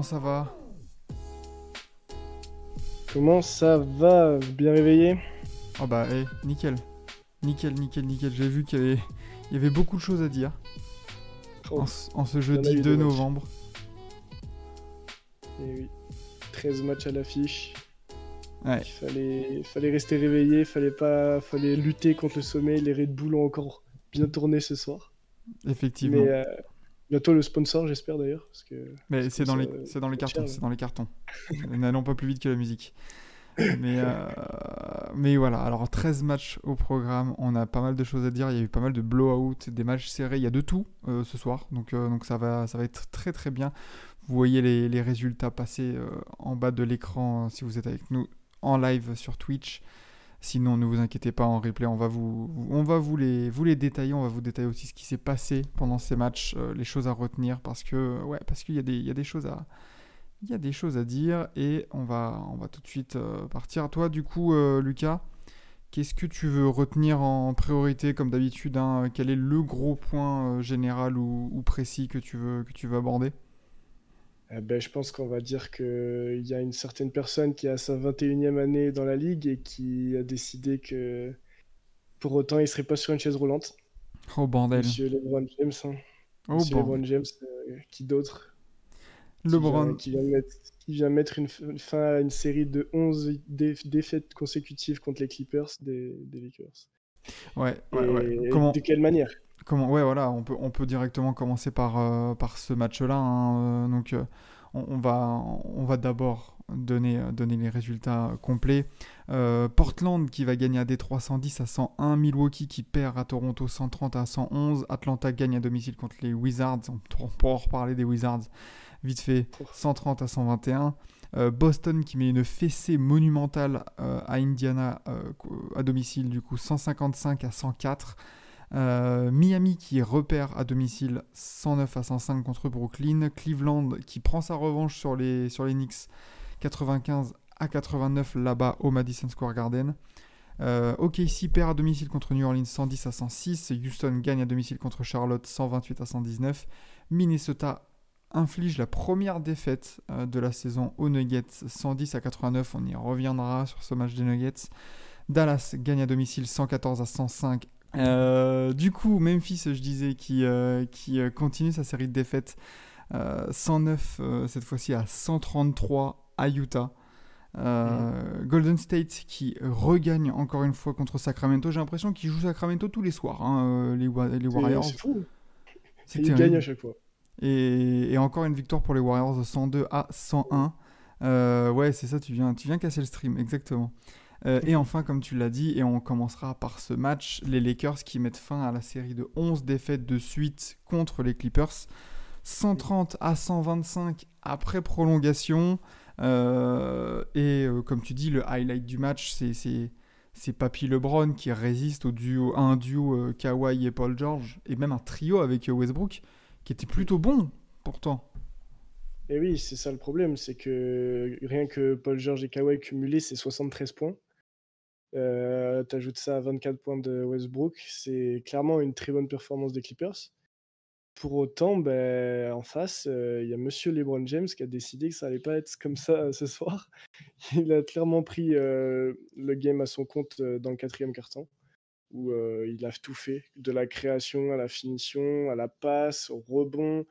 Comment ça va Comment ça va Bien réveillé Oh bah, eh, nickel. Nickel, nickel, nickel. J'ai vu qu'il y avait, il y avait beaucoup de choses à dire Oh, en, ce- en jeudi eu 2 des matchs. novembre. eh oui. 13 matchs à l'affiche. Ouais, Il fallait, fallait rester réveillé, fallait pas, fallait lutter contre le sommeil. Les Red Bull ont encore bien tourné ce soir. effectivement. Mais euh, bientôt le sponsor, j'espère d'ailleurs. Parce que Mais c'est dans, les, dans les cartons, c'est dans les cartons. N'allons pas plus vite que la musique. Mais, euh, mais voilà, alors 13 matchs au programme, on a pas mal de choses à dire, il y a eu pas mal de blowout, des matchs serrés, il y a de tout euh, ce soir, donc, euh, donc ça, va, ça va être très très bien. Vous voyez les, les résultats passer en bas de l'écran si vous êtes avec nous en live sur Twitch. Sinon, ne vous inquiétez pas, en replay, on va vous, les, détailler. On va vous détailler aussi ce qui s'est passé pendant ces matchs, euh, les choses à retenir, parce que, parce qu'il y a des, il y a des choses à, il y a des choses à dire et on va, tout de suite euh, partir. Toi, du coup, euh, Lucas, qu'est-ce que tu veux retenir en priorité, comme d'habitude hein? Quel est le gros point général ou, précis que tu veux aborder? Euh, ben, je pense qu'on va dire qu'il y a une certaine personne qui a sa 21e année dans la ligue et qui a décidé que pour autant il serait pas sur une chaise roulante. Oh bordel. Monsieur LeBron James. hein. Oh Monsieur bordel. LeBron James, euh, qui d'autre? Qui LeBron. vient, qui vient mettre, qui vient mettre une, fin à une série de 11 dé- défaites consécutives contre les Clippers des, des Lakers. Ouais, ouais, ouais. Comment, de quelle manière? Ouais, voilà, on peut, directement commencer par, euh, ce match-là. hein, euh, donc, euh, on, va, d'abord donner, les résultats complets. Portland qui va gagner à Détroit 110 à 101. Milwaukee qui perd à Toronto 130 à 111. Atlanta gagne à domicile contre les Wizards. On pourra- en reparler des Wizards vite fait. 130 à 121. Euh, Boston qui met une fessée monumentale à Indiana à domicile, du coup 155 à 104. Euh, Miami qui repère à domicile 109 à 105 contre Brooklyn. Cleveland qui prend sa revanche sur les, sur les Knicks 95 à 89 là-bas au Madison Square Garden. Euh, OKC perd à domicile contre New Orleans 110 à 106. Houston gagne à domicile contre Charlotte 128 à 119. Minnesota inflige la première défaite euh, de la saison aux Nuggets 110 à 89. On y reviendra sur ce match des Nuggets. Dallas gagne à domicile 114 à 105. Euh, du coup, Memphis, je disais, qui, euh, qui euh, continue sa série de défaites. Euh, 109 euh, cette fois-ci à 133 à Utah. Euh, Golden State qui regagne encore une fois contre Sacramento. J'ai l'impression qu'ils jouent Sacramento tous les soirs, hein, les, Wa- les C'est- Warriors. C'est fou. C'est Il terrible. gagne à chaque fois. Et, et encore une victoire pour les Warriors, 102 à 101. Euh, ouais, c'est ça, tu viens, tu viens casser le stream, exactement. Euh, et enfin, comme tu l'as dit, et on commencera par ce match, les Lakers qui mettent fin à la série de 11 défaites de suite contre les Clippers. 130 à 125 après prolongation. Euh, et euh, comme tu dis, le highlight du match, c'est, c'est, Papy LeBron qui résiste au duo, à un duo Kawhi et Paul George, et même un trio avec Westbrook qui était plutôt bon pourtant. Et oui, c'est ça le problème, c'est que rien que Paul George et Kawhi cumulés, c'est 73 points. Euh, ça à 24 points de Westbrook, c'est clairement une très bonne performance des Clippers. Pour autant, ben, en face, euh, il y a Monsieur LeBron James qui a décidé que ça allait pas être comme ça euh, ce soir. Il a clairement pris euh, le game à son compte euh, dans le quatrième quart-temps, où euh, il a tout fait, de la création à la finition, à la passe, au rebond.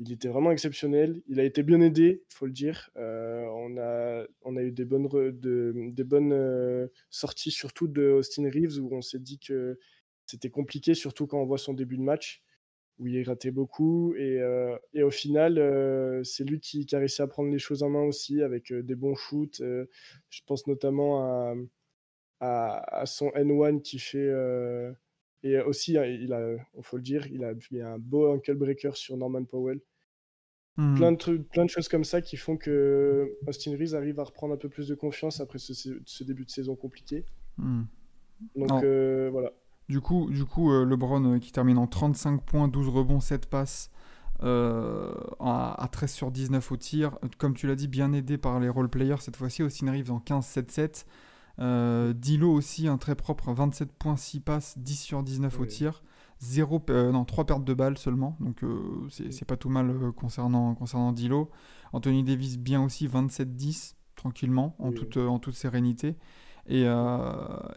Il était vraiment exceptionnel. Il a été bien aidé, il faut le dire. Euh, on, a, eu des bonnes, euh, sorties, surtout de Austin Reeves, où on s'est dit que c'était compliqué, surtout quand on voit son début de match, où il ratait beaucoup. Et, euh, au final, c'est lui qui, a réussi à prendre les choses en main aussi, avec des bons shoots. Je pense notamment à, à, son N1 qui fait, Et aussi, hein, il a, il faut le dire, il a, a un beau ankle breaker sur Norman Powell. Hmm. Plein, de trucs, plein de choses comme ça qui font que Austin Reeves arrive à reprendre un peu plus de confiance après ce, ce début de saison compliqué. Hmm. Donc euh, voilà. Du coup, du coup euh, LeBron euh, qui termine en 35 points, 12 rebonds, 7 passes, euh, à, à 13 sur 19 au tir. Comme tu l'as dit, bien aidé par les role players cette fois-ci. Austin Reeves en 15-7-7. Euh, Dilo aussi, un très propre, 27 points, 6 passes, 10 sur 19 au tir. 0, non, 3 pertes de balles seulement. Donc euh, c'est pas tout mal euh, concernant, concernant Dilo. Anthony Davis bien aussi, 27-10, tranquillement, en, Oui. toute, euh, en toute sérénité. Et, euh,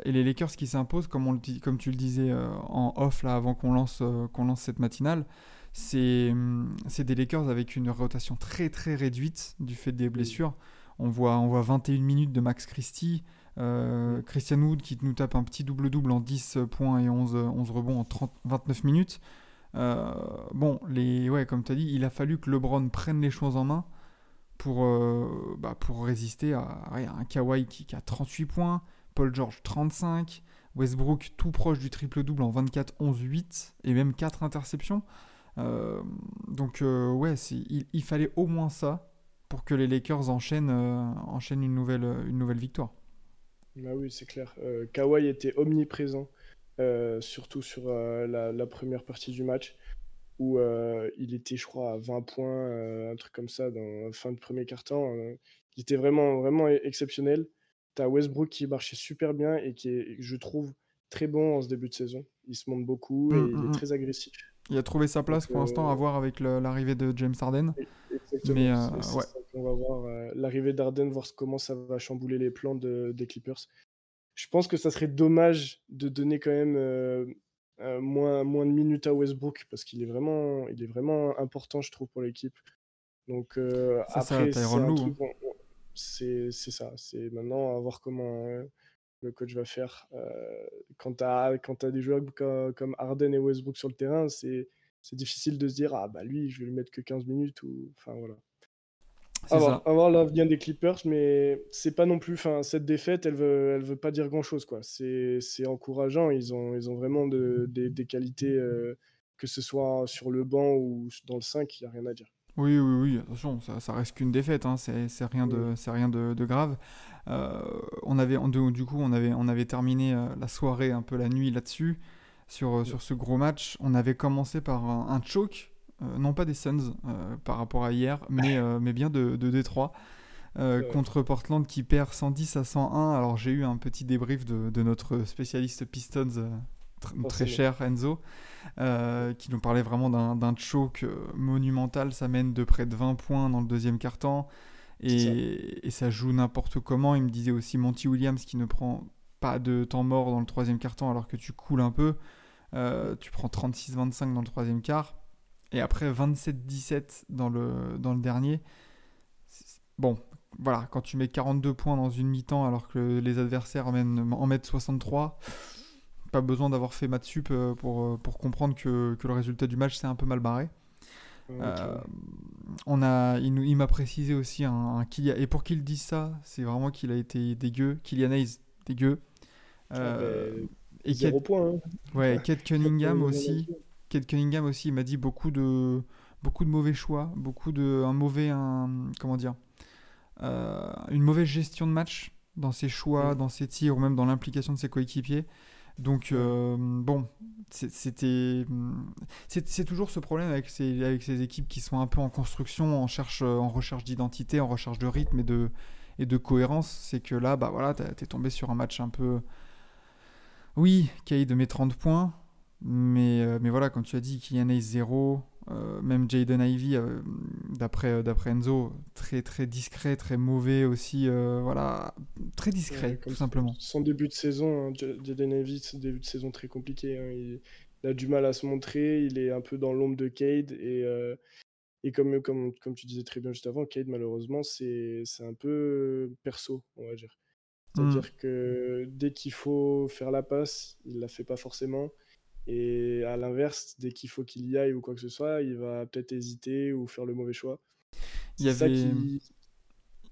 et les Lakers qui s'imposent, comme, on le dit- comme tu le disais euh, en off là, avant qu'on lance, euh, qu'on lance cette matinale, c'est hum, c'est des Lakers avec une rotation très très réduite du fait des blessures. On voit, on voit 21 minutes de Max Christie, euh, Christian Wood qui nous tape un petit double-double en 10 points et 11, 11 rebonds en 30, 29 minutes. Euh, bon, les, ouais, comme tu as dit, il a fallu que LeBron prenne les choses en main pour, euh, bah, résister à, un Kawhi qui, qui a 38 points, Paul George 35, Westbrook tout proche du triple-double en 24, 11, 8 et même 4 interceptions. Euh, donc ouais, il, fallait au moins ça pour que les Lakers enchaînent, une nouvelle victoire. Bah oui, c'est clair. Euh, Kawhi était omniprésent, euh, surtout sur euh, la, la première partie du match, où il était, je crois, à 20 points, un truc comme ça, dans la fin de premier quart-temps. euh, il était vraiment, vraiment exceptionnel. Tu as Westbrook qui marchait super bien et qui est, je trouve, très bon en ce début de saison. Il se monte beaucoup et Mm, il mm, est mm. très agressif. Il a trouvé sa place Donc, pour l'instant à voir avec l'arrivée de James Harden. Exactement. Mais, euh, ouais. Qu'on va voir. euh, L'arrivée d'Arden, voir comment ça va chambouler les plans de- des Clippers. Je pense que ça serait dommage de donner quand même euh, euh, moins, moins de minutes à Westbrook parce qu'il est vraiment, il est vraiment important, je trouve, pour l'équipe. Donc ça, après, c'est on- on- c'est ça. C'est maintenant à voir comment le coach va faire. Quand tu as, quand t'as des joueurs comme, comme Harden et Westbrook sur le terrain, c'est c'est difficile de se dire ah bah lui je vais lui mettre que 15 minutes ou enfin voilà C'est à ça. voir, à voir l'avenir des Clippers mais c'est pas non plus enfin cette défaite elle veut elle veut pas dire grand chose quoi. C'est encourageant. Ils ont ils ont vraiment de- des- des qualités euh, que ce soit sur le banc ou dans le 5 il y a rien à dire. Oui, oui, oui, attention, ça, ça reste qu'une défaite, hein, c'est rien, de, rien de, de grave. Euh, on avait, en- du coup, on avait, on avait terminé euh, la soirée, un peu la nuit là-dessus, sur, sur ce gros match. On avait commencé par un, un choke, non pas des Suns euh, par rapport à hier, mais, euh, mais bien de, de Détroit. euh, contre Portland qui perd 110 à 101. Alors j'ai eu un petit débrief de, de notre spécialiste Pistons euh, tr- très cher Enzo, euh, qui nous parlait vraiment d'un euh, monumental. Ça mène de près de 20 points dans le deuxième quart-temps. Ça. Et, et ça joue n'importe comment. Il me disait aussi Monty Williams qui ne prend pas de temps mort dans le troisième quart-temps alors que tu coules un peu. Euh, tu prends 36-25 dans le troisième quart. Et après 27-17 dans le, dans le dernier. C'est- Bon, voilà, quand tu mets 42 points dans une mi-temps alors que les adversaires en, mettent 63, pas besoin d'avoir fait maths sup euh, pour, euh, pour comprendre que, que le résultat du match s'est un peu mal barré. Euh, on a, il, m'a précisé aussi un, un Kylian- et pour qu'il dise ça, c'est vraiment qu'il a été dégueu. Kylian Hayes, dégueu. Euh, Ah, ben, et Kate, point hein. ouais, Kate Cunningham aussi. Kate Cunningham aussi, m'a dit beaucoup de, beaucoup de mauvais choix, beaucoup de, un mauvais, un, comment dire, euh, une mauvaise gestion de match dans ses choix, Mm. dans ses tirs ou même dans l'implication de ses coéquipiers. Donc euh, bon, c'était, c'est c'est toujours ce problème avec ces, avec ces équipes qui sont un peu en construction, en cherche, en recherche d'identité, en recherche de rythme et de, et de cohérence. C'est que là, bah voilà, t'es tombé sur un match un peu, oui, Cade met 30 points, mais, euh, mais voilà, comme tu as dit, Kylian Hayes 0, euh, même Jaden Ivey, euh, d'après euh, d'après Enzo, très très discret, très mauvais aussi, euh, voilà, très discret, Ouais, tout simplement. Son début de saison, hein, Jaden Ivey, c'est un début de saison très compliqué. hein. Il, il a du mal à se montrer, il est un peu dans l'ombre de Cade. Et, et comme, comme, comme tu disais très bien juste avant, Cade, malheureusement, c'est un peu perso, on va dire. Mm. C'est-à-dire que dès qu'il faut faire la passe, il la fait pas forcément. Et à l'inverse, dès qu'il faut qu'il y aille ou quoi que ce soit, il va peut-être hésiter ou faire le mauvais choix. Il y avait- qui.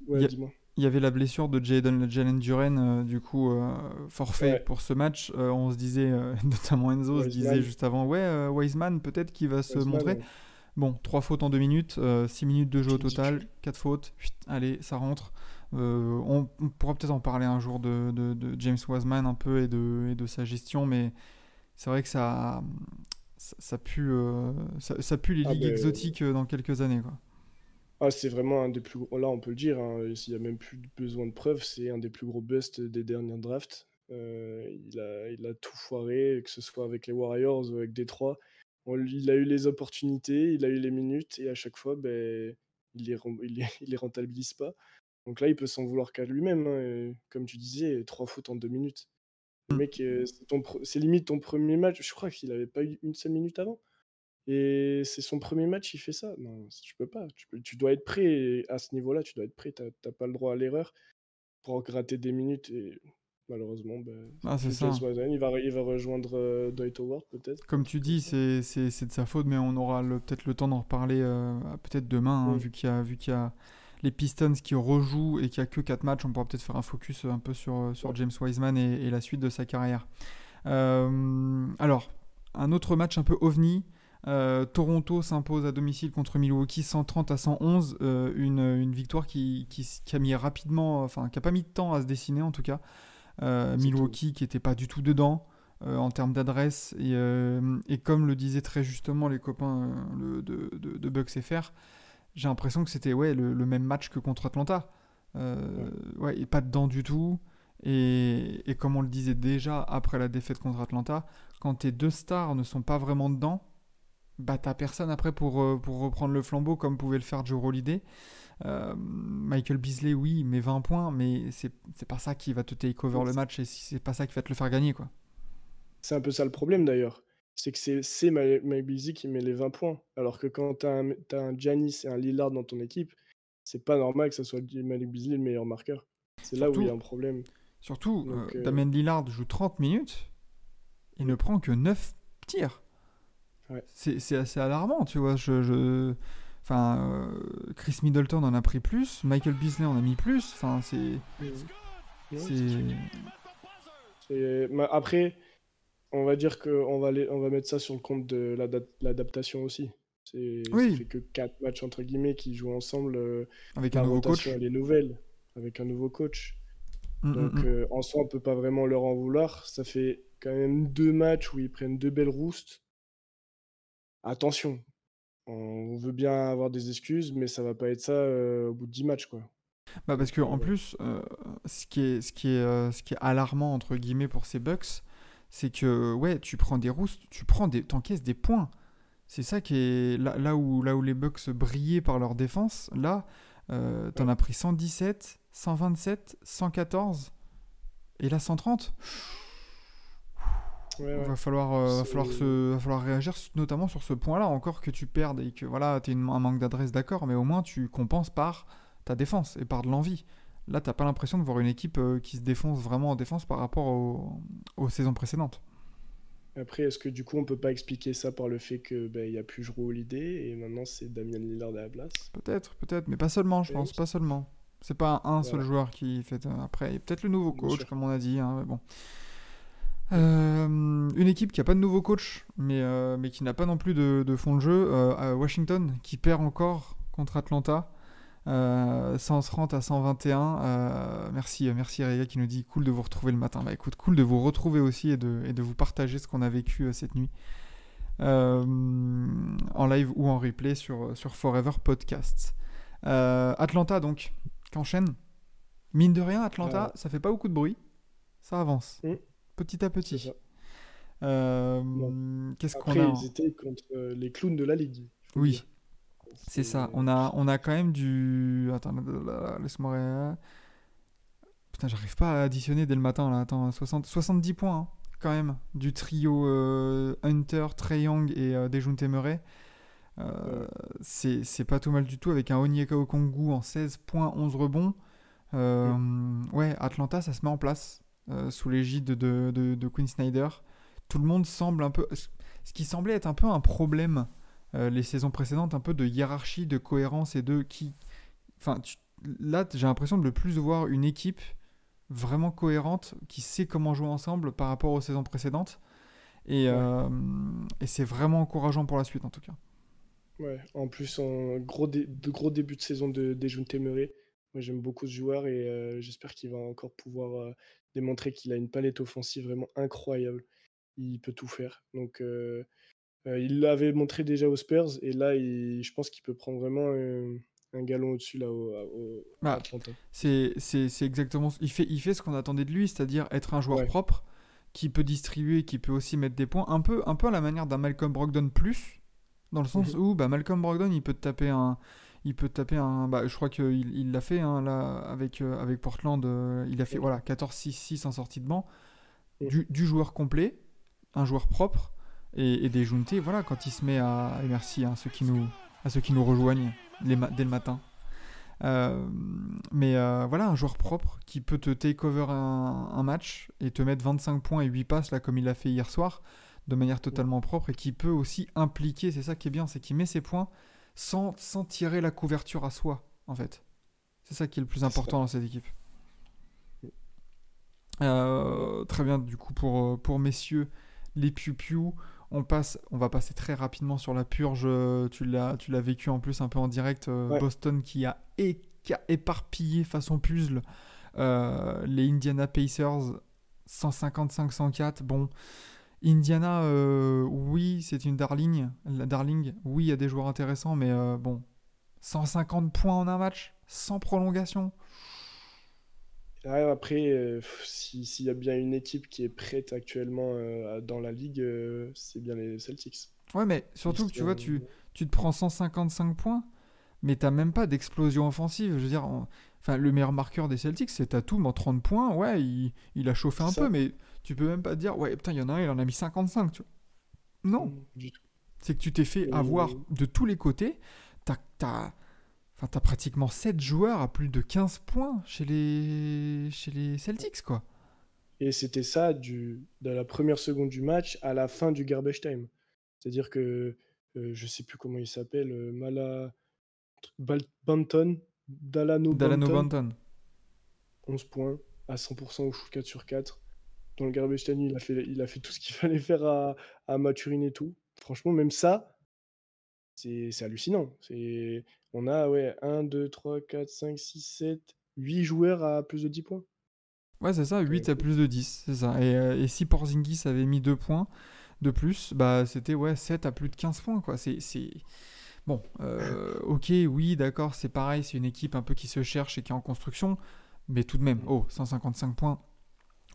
Ouais, il y a- dis-moi. il y avait la blessure de Jalen, Jalen Duren, euh, du coup, euh, forfait pour ce match. Euh, on se disait, notamment Enzo se disait juste avant, ouais, Wiseman, peut-être qu'il va se montrer. Bon, 3 fautes en 2 minutes, 6 minutes de jeu au total, 4 fautes, allez, ça rentre. On, pourra peut-être en parler un jour de, de, James Wiseman un peu et de, et de sa gestion, mais c'est vrai que ça, ça, pue, ça, pue les ah, ligues exotiques dans quelques années. Quoi. Ah, c'est vraiment un des plus gros. Là, on peut le dire, hein, s'il n'y a même plus besoin de preuves, c'est un des plus gros busts des dernières drafts. Euh, il, a, il a tout foiré, que ce soit avec les Warriors ou avec Détroit. il a eu les opportunités, il a eu les minutes, et à chaque fois, ben, il les, il les, rentabilise pas. Donc là, il peut s'en vouloir qu'à lui-même. Hein, comme tu disais, trois foot en deux minutes. Le mmh. mec, euh, c'est limite ton premier match. Je crois qu'il n'avait pas eu une seule minute avant. Et c'est son premier match, il fait ça. Non, tu peux pas. Tu, tu dois être prêt à ce niveau-là. Tu dois être prêt. Tu n'as pas le droit à l'erreur pour gratter des minutes. Et malheureusement, ben, ah, il, va, il va rejoindre euh, Dwight Howard peut-être. Comme tu dis, c'est, de sa faute, mais on aura peut-être le temps d'en reparler euh, peut-être demain, hein, vu qu'il y a, vu qu'il y a les Pistons qui rejouent et qu'il n'y a que 4 matchs. On pourra peut-être faire un focus un peu sur, sur James Wiseman et, et la suite de sa carrière. Euh, alors, un autre match un peu ovni. Euh, Toronto s'impose à domicile contre Milwaukee 130 à 111, euh, une, une, victoire qui, qui, a mis rapidement, enfin qui a pas mis de temps à se dessiner en tout cas. Euh, Milwaukee qui n'était pas du tout dedans en termes d'adresse et, et, comme le disaient très justement les copains de, de, de, Bucks FR, j'ai l'impression que c'était ouais, le, même match que contre Atlanta. Ouais. et pas dedans du tout. Et, et, comme on le disait déjà après la défaite contre Atlanta, quand tes deux stars ne sont pas vraiment dedans, bah t'as personne après pour, euh, pour reprendre le flambeau comme pouvait le faire Joe Holiday. Euh, Michael Beasley, oui, mais 20 points, mais c'est pas ça qui va te take over le match et c'est pas ça qui va te le faire gagner. quoi. C'est un peu ça le problème d'ailleurs. C'est que c'est Michael Beasley qui met les 20 points. Alors que quand un, as un Giannis et un Lillard dans ton équipe, c'est pas normal que ce soit Michael Beasley le meilleur marqueur. C'est là où il y a un problème. Surtout, euh, Damien Lillard joue 30 minutes, il ne prend que 9 tirs. C'est assez alarmant, tu vois. Je, Enfin, euh, Chris Middleton en a pris plus, Michael Beasley en a mis plus. Enfin, c'est. Après, on va dire qu'on va, on va mettre ça sur le compte de l'adaptation aussi. C'est oui. fait que 4 matchs entre guillemets qui jouent ensemble. Euh, avec un nouveau coach. Elle est nouvelle, avec un nouveau coach. Mm, mm, Donc mm. Euh, en soi, on peut pas vraiment leur en vouloir. Ça fait quand même deux matchs où ils prennent deux belles roustes attention, on veut bien avoir des excuses, mais ça va pas être ça au bout de 10 matchs, quoi. Bah parce que en plus, ce, qui est, ce, qui est, ce qui est alarmant entre guillemets pour ces Bucks, c'est que ouais, tu prends des roustes, tu prends des, t'encaisses des points. C'est ça qui est là, là, où, là où les Bucks brillaient par leur défense. Là, euh, t'en as pris 117, 127, 114 et là 130 il va falloir, euh, va falloir, se, va falloir réagir notamment sur ce point-là, encore que tu perdes et que voilà, tu as un manque d'adresse, d'accord, mais au moins tu compenses par ta défense et par de l'envie. Là, t'as pas l'impression de voir une équipe euh, qui se défonce vraiment en défense par rapport aux saisons précédentes. Après, est-ce que du coup, on peut pas expliquer ça par le fait que ben, il y a plus Jrue l'idée et maintenant c'est Damien Lillard à la place? Peut-être, peut-être, mais pas seulement, je pense, pas seulement. C'est pas un seul joueur qui fait. Euh, après, peut-être le nouveau coach, comme on a dit, hein, mais bon. Euh, une équipe qui n'a pas de nouveau coach, mais, euh, mais qui n'a pas non plus de, fond de jeu. Euh, Washington, qui perd encore contre Atlanta. 130 à 121. merci, merci Réa qui nous dit cool de vous retrouver le matin. Bah écoute, cool de vous retrouver aussi et de, et de vous partager ce qu'on a vécu cette nuit. en live ou en replay sur, sur Forever Podcast. Atlanta donc, qui enchaîne. Mine de rien, Atlanta, ça fait pas beaucoup de bruit. Ça avance. Mm petit à petit. Euh, qu'est-ce qu'on a ils étaient contre euh, les clowns de la ligue. Oui, c'est ça. On a, on a quand même du. Attends, laisse-moi. Putain, j'arrive pas à additionner dès le matin là. Attends, 60... 70 points hein, quand même du trio euh, Hunter, Trey Young et euh, Dejounte Murray. C'est pas tout mal du tout avec un Onyeka Okongu en 16 points, 11 rebonds. Ouais, Atlanta, ça se met en place. Euh, sous l'égide de, de, Queen Snyder. Tout le monde semble un peu. Ce qui semblait être un peu un problème euh, les saisons précédentes, un peu de hiérarchie, de cohérence et de qui. Enfin, là, j'ai l'impression de le plus voir une équipe vraiment cohérente qui sait comment jouer ensemble par rapport aux saisons précédentes. Et, euh, et c'est vraiment encourageant pour la suite en tout cas. Ouais, en plus, en gros de gros débuts de saison de, des Moi, j'aime beaucoup ce joueur et euh, j'espère qu'il va encore pouvoir démontrer qu'il a une palette offensive vraiment incroyable. Il peut tout faire. Donc, il l'avait montré déjà aux Spurs et là, je pense qu'il peut prendre vraiment un galon au-dessus là au, bah, c'est exactement il fait il fait ce qu'on attendait de lui c'est-à-dire être un joueur propre qui peut distribuer qui peut aussi mettre des points un peu un peu à la manière d'un Malcolm Brogdon plus dans le sens mhm. où bah, Malcolm Brogdon, il peut te taper un. Il peut taper un. Bah, je crois qu'il l'a fait hein, là, avec, euh, avec Portland. Euh, il a fait voilà, 14-6-6 en sortie de banc. Du, du, joueur complet, un joueur propre. Et, et des Juntés, voilà, quand il se met à. Et merci hein, ceux qui nous, à ceux qui nous rejoignent les dès le matin. Euh, mais voilà, un joueur propre qui peut te take over un, un, match et te mettre 25 points et 8 passes, là, comme il l'a fait hier soir de manière totalement propre et qui peut aussi impliquer, c'est ça qui est bien, c'est qu'il met ses points sans, sans tirer la couverture à soi, en fait. C'est ça qui est le plus important dans cette équipe. Euh, très bien, du coup, pour, euh, pour messieurs, les piou on, passe, on va passer très rapidement sur la purge. Tu l'as, tu l'as vécu en plus un peu en direct. Euh, Boston qui a, éparpillé façon puzzle les Indiana Pacers 155-104. Bon, Indiana, euh, oui, c'est une darling. La darling, oui, il y a des joueurs intéressants, mais euh, bon, 150 points en un match, sans prolongation. Après, euh, s'il y a bien une équipe qui est prête actuellement dans la ligue, c'est bien les Celtics. Ouais, mais surtout que tu vois, tu, tu te prends 155 points, mais t'as même pas d'explosion offensive. Je veux dire, enfin, le meilleur marqueur des Celtics, c'est Tatum en 30 points. Ouais, il, il a chauffé un peu, mais tu peux même pas dire, ouais, putain, il y en a un, il en a mis 55, tu vois. Non. Mm, c'est que tu t'es fait avoir de tous les côtés. T'as as, enfin, as pratiquement 7 joueurs à plus de 15 points chez les, chez les Celtics, quoi. Et c'était ça du, de la première seconde du match à la fin du garbage time. C'est-à-dire que, euh, je sais plus comment il s'appelle, euh, Mala Banton, Dalano, Dalano Banton. 11 points à 100% au shoot 4 sur 4 dans le garbage time, il a fait, il a fait tout ce qu'il fallait faire à, à Maturin et tout. Franchement, même ça, c'est hallucinant. On a ouais, 1, 2, 3, 4, 5, 6, 7, 8 joueurs à plus de 10 points. Ouais, c'est ça, 8 à plus de 10, c'est ça. Et, euh, et, si Porzingis avait mis 2 points de plus, bah c'était ouais, 7 à plus de 15 points. quoi. C'est Bon, euh, ok, oui, d'accord, c'est pareil, c'est une équipe un peu qui se cherche et qui est en construction, mais tout de même, oh, 155 points,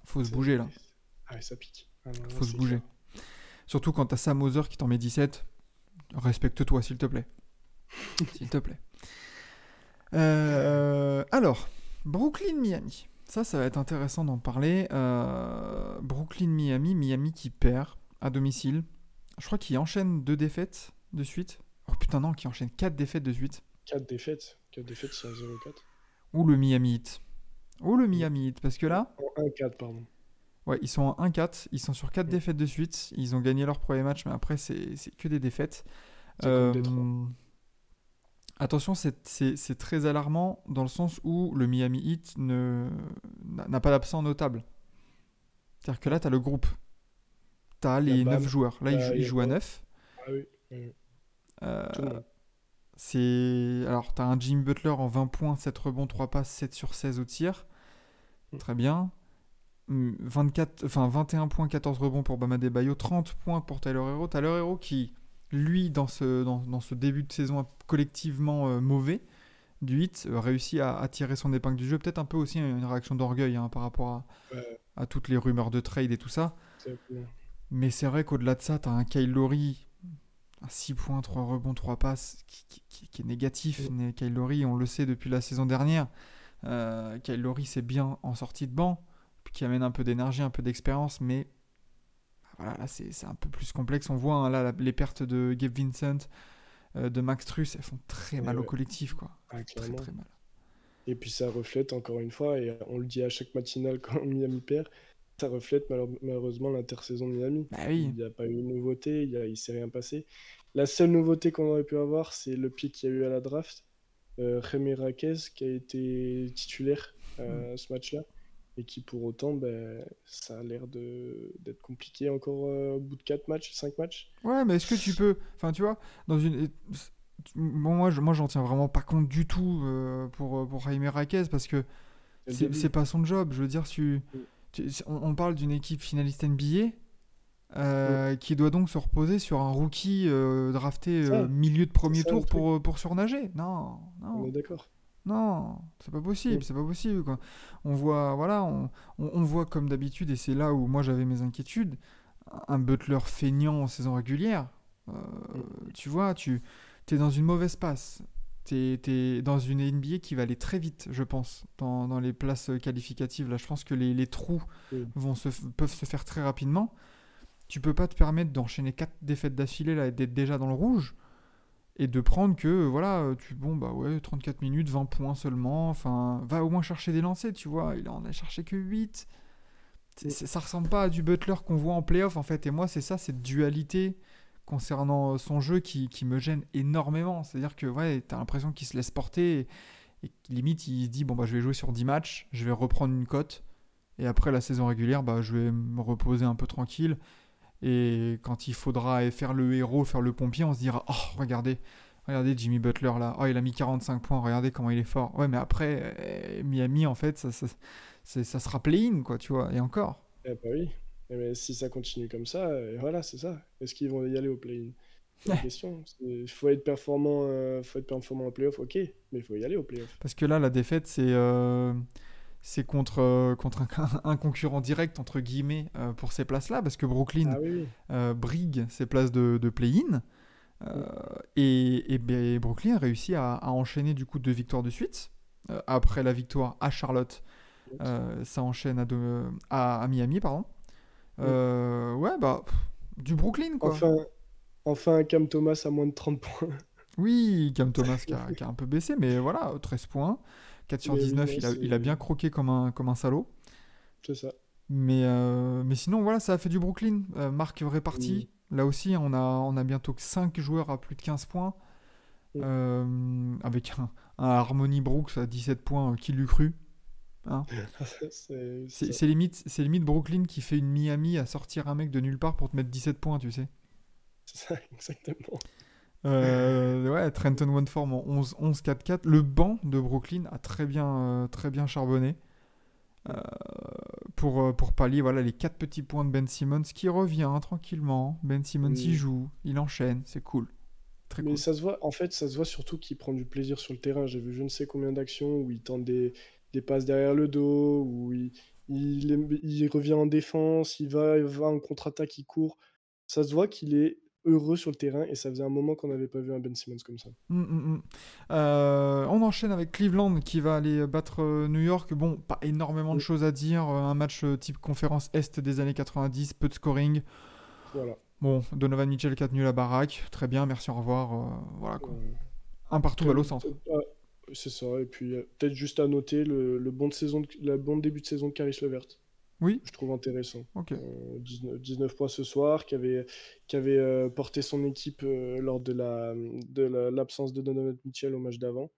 faut se bouger là. Ah ça pique. Ah faut se bouger. Surtout quand t'as Sam Hauser qui t'en met 17. Respecte-toi, s'il te plaît. s'il te plaît. Euh, alors, Brooklyn-Miami. Ça, ça va être intéressant d'en parler. Euh, Brooklyn-Miami. Miami qui perd à domicile. Je crois qu'il enchaîne deux défaites de suite. Oh putain, non, qui enchaîne quatre défaites de suite. Quatre défaites. Quatre défaites sur 0-4. Ou le Miami Heat. Oh le Miami Heat, parce que là. En 1-4, pardon. Ouais, ils sont en 1-4, ils sont sur 4 mm. défaites de suite. Ils ont gagné leur premier match, mais après, c'est que des défaites. Euh, attention, c'est très alarmant dans le sens où le Miami Heat n'a pas d'absent notable. C'est-à-dire que là, tu as le groupe. Tu as les 9 joueurs. Là, ils, jouent à 9. Ah oui. Euh, c'est alors tu as un Jim Butler en 20 points, 7 rebonds, 3 passes, 7 sur 16 au tir. Mm. Très bien. 24, enfin 21 points, 14 rebonds pour Bama Bayo, 30 points pour Tyler Hero. Tyler Hero qui, lui, dans ce, dans, ce début de saison collectivement euh, mauvais du 8, euh, réussit à, tirer son épingle du jeu. Peut-être un peu aussi une réaction d'orgueil hein, par rapport à, à, toutes les rumeurs de trade et tout ça. Mais c'est vrai qu'au-delà de ça, tu as un Kyle Lowry, 6 points, 3 rebonds, 3 passes, qui, est négatif. Mm. Kyle Lowry, on le sait depuis la saison dernière. Euh, Kyle Lowry, c'est bien en sortie de banc qui amène un peu d'énergie, un peu d'expérience, mais voilà, là c'est un peu plus complexe. On voit hein, là les pertes de Gabe Vincent, euh, de Max Truss, elles font très mal au collectif, quoi. Ah, très, très mal. Et puis ça reflète encore une fois, et on le dit à chaque matinale quand Miami perd, ça reflète malheureusement l'intersaison de Miami. Bah il n'y a pas eu de nouveauté, il ne s'est rien passé. La seule nouveauté qu'on aurait pu avoir, c'est le pic qu'il y a eu à la draft. euh, Jaime Raquez qui a été titulaire à ce match-là et qui pour autant, ben, ça a l'air d'être compliqué encore euh, au bout de 4 matchs, 5 matchs. Ouais, mais est-ce que tu peux, enfin tu vois, dans une... Bon, moi, je, moi, j'en tiens vraiment pas compte du tout euh, pour, pour Jaime Raquez parce que c'est pas son job. Je veux dire, tu, mm. on, parle d'une équipe finaliste NBA euh, mm. qui doit donc se reposer sur un rookie drafté milieu de premier tour pour, pour surnager. Non, non. On est d'accord. Non, c'est pas possible, c'est pas possible. Quoi. On voit, voilà, on, on, voit comme d'habitude, et c'est là où moi j'avais mes inquiétudes, un Butler feignant en saison régulière. Euh. Tu vois, tu es dans une mauvaise passe. Tu es, dans une NBA qui va aller très vite, je pense, dans, dans les places qualificatives. Là, je pense que les, les trous vont se, peuvent se faire très rapidement. Tu peux pas te permettre d'enchaîner quatre défaites d'affilée là et d'être déjà dans le rouge et de prendre que voilà tu bon bah ouais 34 minutes 20 points seulement enfin va au moins chercher des lancers tu vois il en a cherché que 8 ça ressemble pas à du Butler qu'on voit en playoff en fait et moi c'est ça cette dualité concernant son jeu qui, qui me gêne énormément. C'est à dire que ouais t'as l'impression qu'il se laisse porter et, et, limite il se dit bon bah je vais jouer sur 10 matchs je vais reprendre une cote et après la saison régulière bah je vais me reposer un peu tranquille et quand il faudra faire le héros, faire le pompier, on se dira Oh, regardez, regardez Jimmy Butler là. Oh, il a mis 45 points, regardez comment il est fort. Ouais, mais après, euh, Miami, en fait, ça, ça, ça sera play-in, quoi, tu vois, et encore. Eh bah oui, eh, mais si ça continue comme ça, euh, voilà, c'est ça. Est-ce qu'ils vont y aller au play-in? La question. Il faut être performant, euh, faut être performant en playoff, ok, mais il faut y aller au playoff. Parce que là, la défaite, c'est c'est contre, euh, contre un, concurrent direct, entre guillemets, euh, pour ces places-là, parce que Brooklyn ah euh, brigue ces places de, de play-in. et, et, Brooklyn réussit à, à, enchaîner du coup deux victoires de suite. après la victoire à Charlotte, ça enchaîne à, à, à, Miami, pardon. ouais, bah, du Brooklyn, quoi. Enfin, enfin, Cam Thomas à moins de 30 points. Oui, Cam Thomas qui a, qui a, un peu baissé, mais voilà, 13 points. 4 sur 19, il a, il a, bien croqué comme un, comme un salaud. C'est ça. Mais, euh, mais sinon, voilà, ça a fait du Brooklyn. Euh, marque répartie. Là aussi, on a, on a bientôt 5 joueurs à plus de 15 points. Euh, avec un, Harmony Brooks à 17 points, qui l'eût cru hein C'est limite, limite Brooklyn qui fait une Miami à sortir un mec de nulle part pour te mettre 17 points, tu sais. C'est ça, exactement. Euh, ouais, Trenton Oneform en 11-4-4. Le banc de Brooklyn a très bien, euh, très bien charbonné. Euh, pour, pour pallier voilà, les 4 petits points de Ben Simmons qui revient tranquillement. Ben Simmons il joue, il enchaîne, c'est cool. Très Mais ça se voit, en fait, ça se voit surtout qu'il prend du plaisir sur le terrain. J'ai vu je ne sais combien d'actions où il tente des, des passes derrière le dos, où il, il, il, revient en défense, il va, il va en contre-attaque, il court. Ça se voit qu'il est heureux sur le terrain et ça faisait un moment qu'on n'avait pas vu un Ben Simmons comme ça. Mm, mm, mm. Euh, on enchaîne avec Cleveland qui va aller battre euh, New York. Bon, pas énormément de choses à dire. Euh, un match type conférence Est des années 90, peu de scoring. Voilà. Bon, Donovan Mitchell qui a tenu la baraque. Très bien, merci, au revoir. voilà quoi. Un partout à au centre. C'est ça. Et puis peut-être juste à noter le, bon, de saison début de saison de Caris Levert. Oui. Je trouve intéressant. 19, 19, euh, points ce soir, qui avait, qui avait euh, porté son équipe euh, lors de l'absence la, de, de Donovan Mitchell au match d'avant.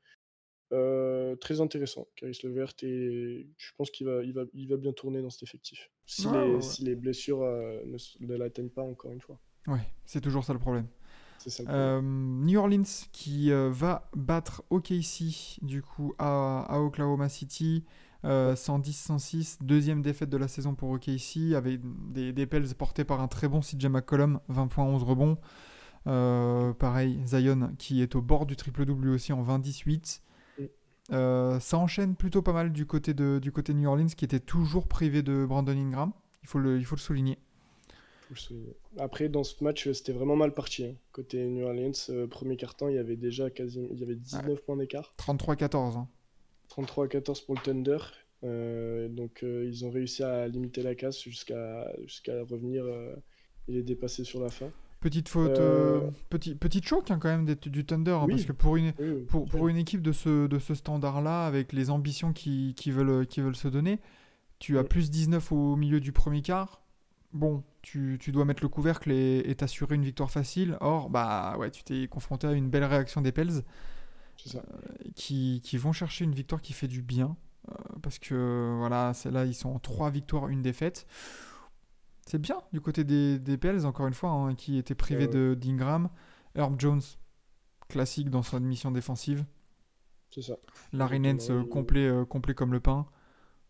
très intéressant, Caris Levert, et je pense qu'il va, il va, il va bien tourner dans cet effectif. Si, ah, les, si les, blessures ne, ne l'atteignent pas, encore une fois. Ouais, c'est toujours ça le problème. Ça New Orleans qui va battre OKC du coup à, à Oklahoma City. 110-106, euh, deuxième défaite de la saison pour OKC, avec des, des Pels portés par un très bon CJ McCollum, 20 points, 11 rebonds. Euh, pareil, Zion qui est au bord du triple-double lui aussi en 20-18. Euh, ça enchaîne plutôt pas mal du côté de du côté New Orleans qui était toujours privé de Brandon Ingram. Il faut le, il faut le souligner. Après, dans ce match, c'était vraiment mal parti. Hein. Côté New Orleans, premier quart-temps, il y avait déjà quasi, il y avait 19 points d'écart. 33-14. 33 à 14 pour le Thunder. Euh, donc euh, ils ont réussi à limiter la casse jusqu'à jusqu'à revenir euh, et les dépasser sur la fin. Petite faute, petit, petite choc hein, quand même du Thunder, hein, parce que pour une, pour, pour, une équipe de ce, de ce standard-là, avec les ambitions qui, qui, veulent, qui veulent se donner, tu as plus 19 au milieu du premier quart. Bon, tu, tu dois mettre le couvercle et t'assurer une victoire facile. Or, bah ouais, tu t'es confronté à une belle réaction des Pels. Qui, qui, vont chercher une victoire qui fait du bien. parce que voilà, là ils sont en 3 victoires, une défaite. C'est bien du côté des, des Pels, encore une fois, hein, qui étaient privés de d'Ingram. Herb Jones, classique dans son mission défensive. C'est ça. Larry Nance, complet, complet comme le pain.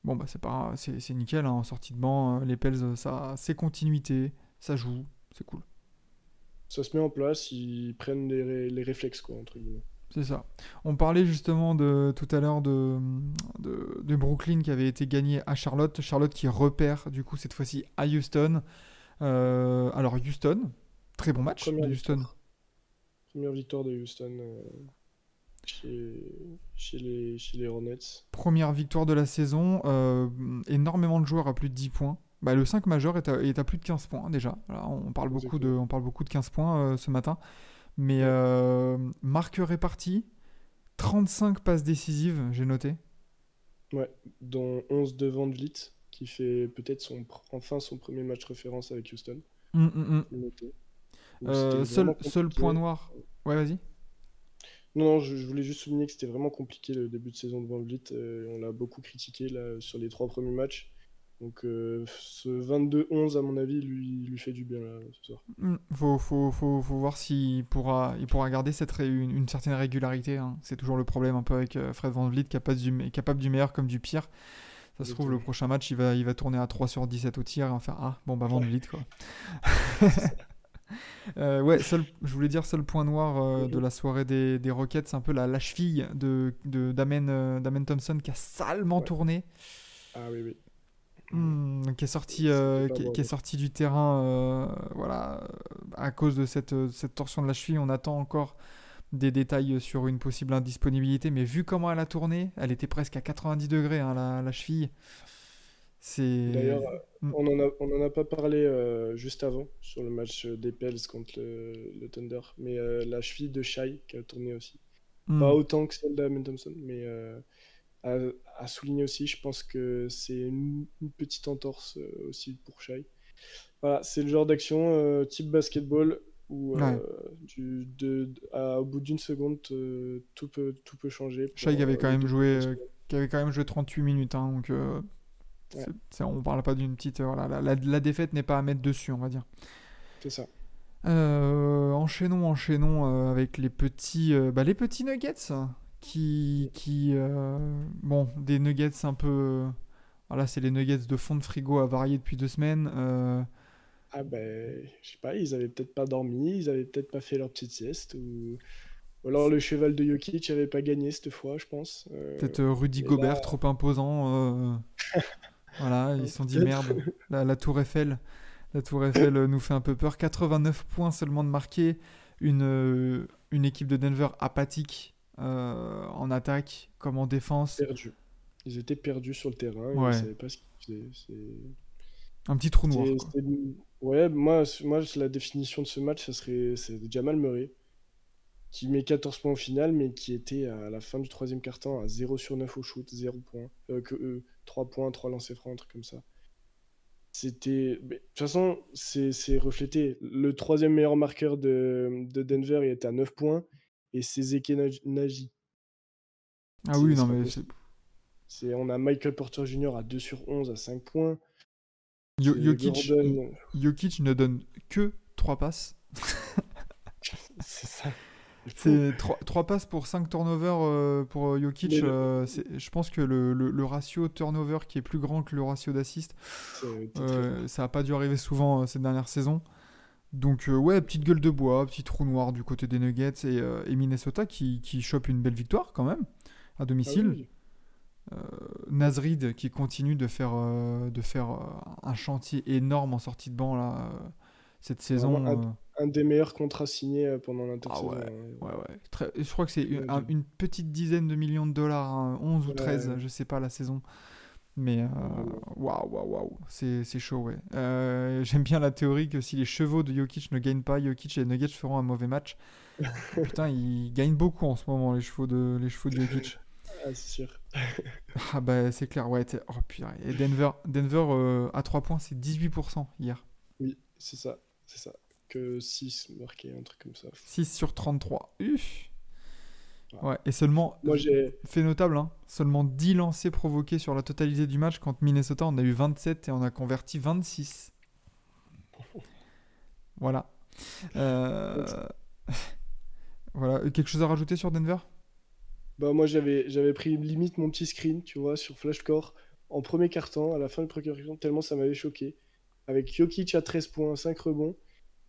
Bon, bah, c'est pas, c'est, nickel, hein, en sortie de banc, euh, les Pels, ça, c'est continuité, ça joue, c'est cool. Ça se met en place, ils prennent les, les réflexes, quoi, entre guillemets. C'est ça. On parlait justement de, tout à l'heure de, de, Brooklyn qui avait été gagné à Charlotte. Charlotte qui repère, du coup, cette fois-ci à Houston. Euh, alors, Houston, très bon match de Houston. Première victoire de Houston. Euh, chez, chez, les, chez les Hornets. Première victoire de la saison, euh, énormément de joueurs à plus de 10 points. Bah, le 5 majeur est à, est à plus de 15 points déjà. on, parle beaucoup de, on parle beaucoup de 15 points ce matin. Mais euh, marque répartie, 35 passes décisives, j'ai noté. Ouais, dont 11 de Van Vliet, qui fait peut-être son, enfin son premier match référence avec Houston. Hum, hum, hum. seul, seul point noir. Ouais, vas-y. Non, je, voulais juste souligner que c'était vraiment compliqué le début de saison de Van Vliet. Euh, on l'a beaucoup critiqué là, sur les trois premiers matchs. Donc euh, ce 22-11, à mon avis, lui, lui fait du bien là, ce soir. Il hmm, faut, faut, faut, faut, voir s'il pourra, il pourra garder cette une, certaine régularité. Hein. C'est toujours le problème un peu avec euh, Fred Van Vliet, capable du, capable du meilleur comme du pire. Ça se trouve, le prochain match, il va, il va tourner à 3 sur 17 au tir et on va faire Ah, bon, bah Van Vliet quoi. Euh, ouais, seul, je voulais dire, seul point noir euh, de la soirée des, des Rockets, c'est un peu la, la cheville de, de Damen, Damen, Thompson qui a salement tourné. Ah oui, oui. Hmm, qui, est sorti, qui, est sorti du terrain voilà, à cause de cette, cette torsion de la cheville. On attend encore des détails sur une possible indisponibilité, mais vu comment elle a tourné, elle était presque à 90 degrés, hein, la, la cheville. D'ailleurs, mm. on n'en a, on en a pas parlé euh, juste avant sur le match des Pels contre le, Thunder, mais euh, la cheville de Shai qui a tourné aussi. Mm. Pas autant que celle d'Amen Thompson, mais euh, à, souligner aussi, je pense que c'est une, petite entorse aussi pour Shai. Voilà, c'est le genre d'action type basketball où du, de, au bout d'une seconde, tout, peut, tout peut changer. Shai avait quand même joué, qui avait quand même joué 38 minutes, hein, donc on parle pas d'une petite. Voilà, la, défaite n'est pas à mettre dessus, on va dire. C'est ça. Euh, enchaînons, enchaînons euh, avec les petits, euh, bah, les petits nuggets qui, qui bon, des nuggets un peu. voilà, c'est les nuggets de fond de frigo à varier depuis deux semaines. Ah ben, je sais pas, ils avaient peut-être pas dormi, ils avaient peut-être pas fait leur petite sieste ou. alors le cheval de Jokic n'avait pas gagné cette fois, je pense. Peut-être Rudy Gobert trop imposant. Voilà, ils se sont dit merde, la, Tour Eiffel, la Tour Eiffel nous fait un peu peur. 89 points seulement de marqué, une, euh, une équipe de Denver apathique euh, en attaque comme en défense. Perdu. Ils étaient perdus sur le terrain, ils ne savaient pas ce qu'ils. Un petit trou noir. Ouais, moi, moi, la définition de ce match, ça serait c'est Jamal Murray qui met 14 points au final, mais qui était à la fin du troisième quart-temps à 0 sur 9 au shoot, 0 points. Euh, que, 3 points, 3 lancers francs, un truc comme ça. C'était. De toute façon, c'est reflété. Le troisième meilleur marqueur de, de, Denver, il était à 9 points, et c'est Zeke Nagy. Ah oui, non, mais c'est. On a Michael Porter Jr. à 2 sur 11 à 5 points. Jokic, Jokic ne donne que 3 passes. c'est ça. C'est 3, passes pour 5 turnovers euh, pour euh, Jokic. Euh, je pense que le, le, ratio turnover qui est plus grand que le ratio d'assist, ça n'a pas dû arriver souvent cette dernière saison. Donc ouais, petite gueule de bois, petit trou noir du côté des Nuggets et, Minnesota qui, qui chope une belle victoire quand même à domicile. Ah Nazrid qui continue de faire, de faire un chantier énorme en sortie de banc là, cette saison un des meilleurs contrats signés euh, pendant l'intersaison. Ah ouais, ouais, ouais. je crois que c'est une, petite dizaine de millions de dollars, 11 hein, ou 13, je sais pas la saison. Mais euh, waouh, waouh, waouh, c'est chaud, ouais. Euh, j'aime bien la théorie que si les chevaux de Jokic ne gagnent pas, Jokic et Nuggets feront un mauvais match. Putain, ils gagnent beaucoup en ce moment, les chevaux de, les chevaux de Jokic. Ah, c'est sûr. ah bah c'est clair, ouais. Oh, putain. Et Denver, Denver à 3 points, c'est 18% hier. Oui, c'est ça, c'est ça. 6 marqués, un truc comme ça. 6 sur 33. Uff. Ouais, et seulement, Moi, j'ai. fait notable, hein, seulement 10 lancers provoqués sur la totalité du match. Contre Minnesota, on a eu 27 et on a converti 26. Voilà. Euh, voilà. Quelque chose à rajouter sur Denver? Bah, moi, j'avais j'avais pris limite mon petit screen, tu vois, sur Flashcore en premier carton, à la fin du premier carton, tellement ça m'avait choqué. Avec Jokic à 13 points, 5 rebonds.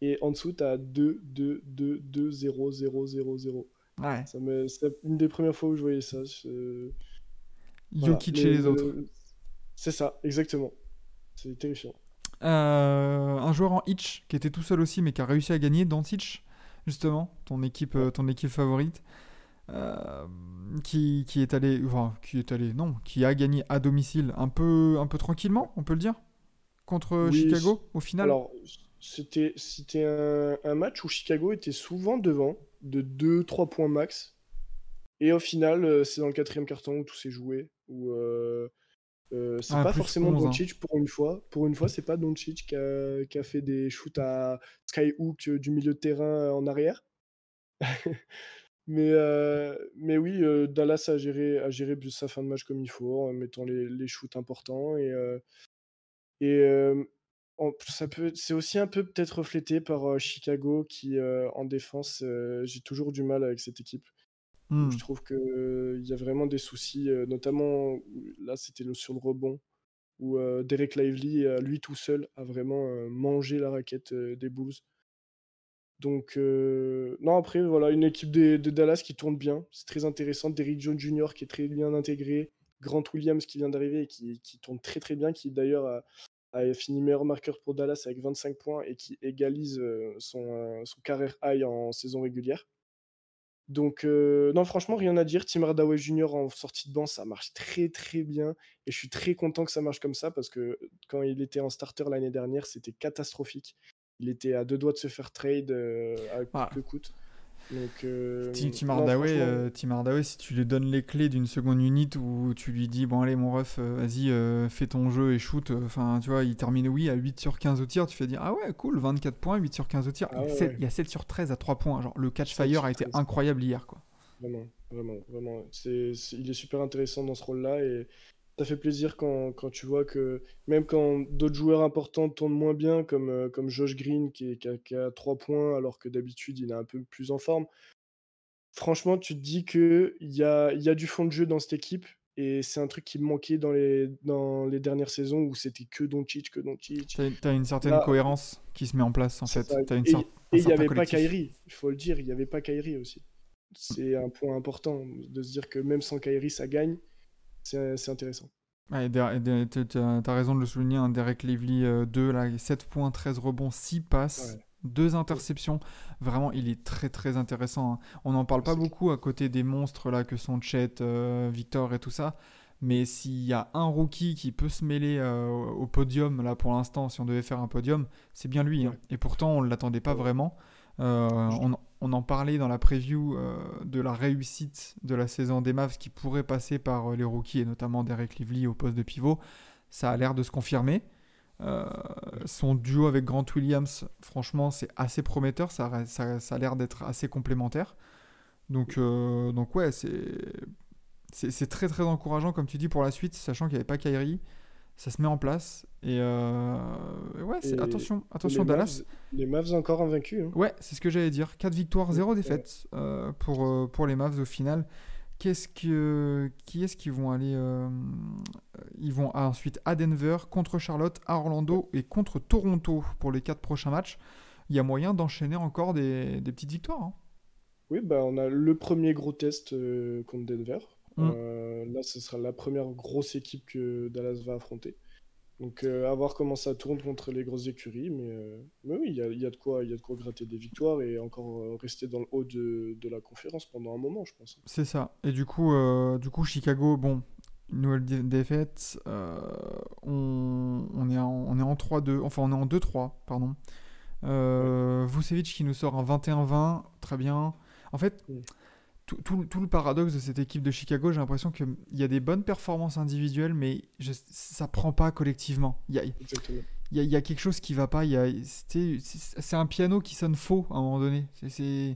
Et en dessous, t'as 2, 2, 2, 2, 0, 0, 0, 0. Ouais. Ça me... C'est une des premières fois où je voyais ça. je- voilà. Jokic et les le- autres. C'est ça, exactement. C'est terrifiant. Euh, un joueur en hitch qui était tout seul aussi, mais qui a réussi à gagner, Doncic, justement, ton équipe, euh, ton équipe favorite, euh, qui, qui est allé, enfin, qui est allé, non, qui a gagné à domicile un peu, un peu tranquillement, on peut le dire, contre Oui, Chicago au final? Alors, c'était c'était un, un match où Chicago était souvent devant, de 2-3 points max. Et au final, euh, c'est dans le quatrième carton où tout s'est joué. Où, euh, euh, c'est Ah, pas forcément 11, hein. Doncic pour une fois. Pour une fois, c'est pas Doncic qui a, qui a fait des shoots à skyhook euh, du milieu de terrain en arrière. mais, euh, mais oui, Dallas a géré, a géré sa fin de match comme il faut, en mettant les, les shoots importants. Et, ça peut, c'est aussi un peu peut-être reflété par Chicago qui, en défense, j'ai toujours du mal avec cette équipe. Je trouve qu'il y a vraiment des soucis, notamment là, c'était le- sur le rebond, où Derek Lively, lui tout seul, a vraiment mangé la raquette des Bulls. Donc, euh, non, après, voilà, une équipe de, de Dallas qui tourne bien, c'est très intéressant. Derrick Jones Jr. qui est très bien intégré, Grant Williams qui vient d'arriver et qui, qui tourne très très bien, qui d'ailleurs a, a fini meilleur marqueur pour Dallas avec 25 points et qui égalise euh, son, euh, son carrière high en saison régulière. Donc, euh, non, franchement, rien à dire. Tim Hardaway Jr. en sortie de banc, ça marche très très bien. Et je suis très content que ça marche comme ça parce que quand il était en starter l'année dernière, c'était catastrophique. Il était à deux doigts de se faire trade euh, à coûte Ah. que coûte. Donc, euh, Tim, Hardaway, euh, si tu lui donnes les clés d'une seconde unit où tu lui dis bon allez mon ref, euh, vas-y euh, fais ton jeu et shoot, euh, enfin tu vois il termine oui à 8 sur 15 au tir, tu fais dire ah ouais cool 24 points, 8 sur 15 au tir, Ah il, y a ouais, 7, ouais. il y a 7 sur 13 à 3 points, genre le catch 7 fire a été 13. incroyable hier quoi. Vraiment, vraiment, vraiment. C'est, c'est- il est super intéressant dans ce rôle-là et ça fait plaisir quand, quand tu vois que même quand d'autres joueurs importants tournent moins bien, comme, euh, comme Josh Green qui, est, qui, a, qui a 3 points alors que d'habitude il est un peu plus en forme. Franchement, tu te dis qu'il y a, il y a du fond de jeu dans cette équipe et c'est un truc qui me manquait dans les, dans les dernières saisons où c'était que Doncic, que Doncic. T'as, t'as une certaine Là- cohérence qui se met en place en fait. une Et il n'y avait pas. Kyrie, il faut le dire, il n'y avait pas Kyrie aussi. C'est un point important de se dire que même sans Kyrie, ça gagne. C'est intéressant. Ouais, t'as- t'as t'as raison de le souligner, hein, Derek Lively 2, là, 7 points, 13 rebonds, 6 passes, Ouais. 2 interceptions. Vraiment, il est très très intéressant. hein. On n'en parle pas beaucoup à côté des monstres là que sont Chet, euh, Victor et tout ça. Mais s'il y a un rookie qui peut se mêler euh, au podium, là pour l'instant, si on devait faire un podium, c'est bien lui. hein. Et pourtant, on ne l'attendait pas vraiment. Euh, on, en parlait dans la preview euh, de la réussite de la saison des Mavs qui pourrait passer par euh, les rookies et notamment Derek Lively au poste de pivot. Ça a l'air de se confirmer. Son duo avec Grant Williams, franchement, c'est assez prometteur. Ça, a l'air d'être assez complémentaire. Donc, donc ouais, c'est c'est c'est très très encourageant comme tu dis pour la suite, sachant qu'il n'y avait pas Kyrie. Ça se met en place et euh, ouais, Et- attention, attention les Dallas. Mavs, les Mavs encore invaincus. hein. Ouais, c'est ce que j'allais dire. 4 victoires, 0 Ouais. défaites euh, pour, euh, pour les Mavs au final. Qu'est-ce que, qui est-ce qu'ils vont aller euh, Ils vont ensuite à Denver, contre Charlotte, à Orlando et contre Toronto pour les 4 prochains matchs. Il y a moyen d'enchaîner encore des, des petites victoires. hein. Oui, bah, on a le premier gros test euh, contre Denver. Mm. Euh, là, ce sera la première grosse équipe que Dallas va affronter. Donc, euh, à voir comment ça tourne contre les grosses écuries. Mais, euh, mais oui, il y a, il y a de quoi, y a de quoi gratter des victoires et encore euh, rester dans le haut de, de la conférence pendant un moment, je pense. C'est ça. Et du coup, du coup Chicago, bon, une nouvelle dé- défaite. on, on est en, on est en 3-2, enfin on est en 2-3, pardon. Vucevic qui nous sort un 21-20, très bien. En fait, Mm. Tout, tout- tout le paradoxe de cette équipe de Chicago, j'ai l'impression qu'il y a des bonnes performances individuelles, mais je, ça prend pas collectivement. Il y a, il y a- il y a quelque chose qui va pas. C'est un piano qui sonne faux à un moment donné. C'est-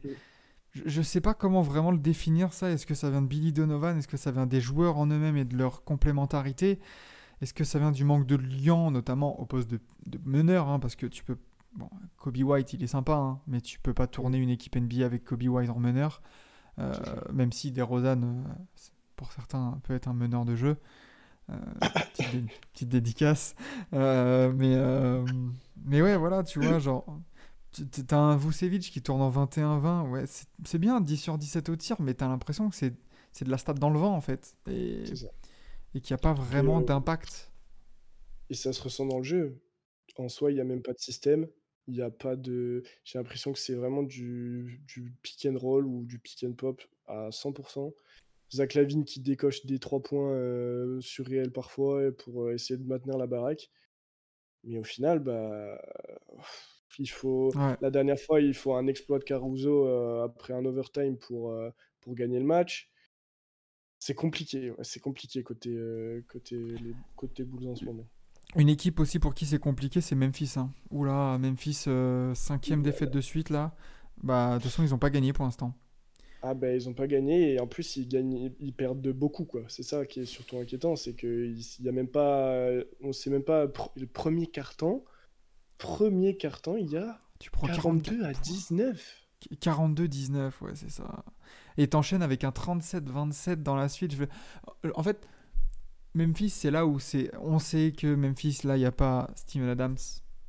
je ne sais pas comment vraiment le définir ça. Est-ce que ça vient de Billy Donovan? Est-ce que ça vient des joueurs en eux-mêmes et de leur complémentarité? Est-ce que ça vient du manque de lien, notamment au poste de, meneur hein, Parce que tu peux. Bon, Kobe White, il est sympa, hein, mais tu peux pas tourner une équipe NBA avec Kobe White en meneur. Euh, même si DeRozan, euh, pour certains, peut être un meneur de jeu. Euh, petite, dédicace. mais, mais ouais, voilà, tu vois, genre. T'as un Vucevic qui tourne en 21-20, ouais, c'est bien, 10 sur 17 au tir, mais t'as l'impression que c'est de la stat dans le vent en fait. Et, et qu'il n'y a pas vraiment d'impact. Et ça se ressent dans le jeu. En soi, il n'y a même pas de système. Il n'y a pas de. J'ai l'impression que c'est vraiment du, du pick and roll ou du pick and pop à 100%. Zach Lavine qui décoche des 3 points euh, surréels parfois pour euh, essayer de maintenir la baraque. Mais au final, bah. Il faut, La dernière fois, il faut un exploit de Caruso euh, après un overtime pour, pour gagner le match. C'est compliqué, c'est compliqué côté, côté, les, côté Bulls en ce moment. Une équipe aussi pour qui c'est compliqué, c'est Memphis. Hein. Oula, Memphis, euh, cinquième défaite de suite là. Bah, de toute façon, ils n'ont pas gagné pour l'instant. Ah bah ils n'ont pas gagné et en plus ils gagnent, ils perdent de beaucoup quoi. C'est ça qui est surtout inquiétant, c'est que il y a même pas, on sait même pas le premier carton, premier carton il y a tu prends 42 à 19. 42-19, ouais c'est ça. Et t'enchaînes avec un 37-27 dans la suite. Je En fait, Memphis, c'est là où c'est. On sait que Memphis, là, il n'y a pas Steven Adams,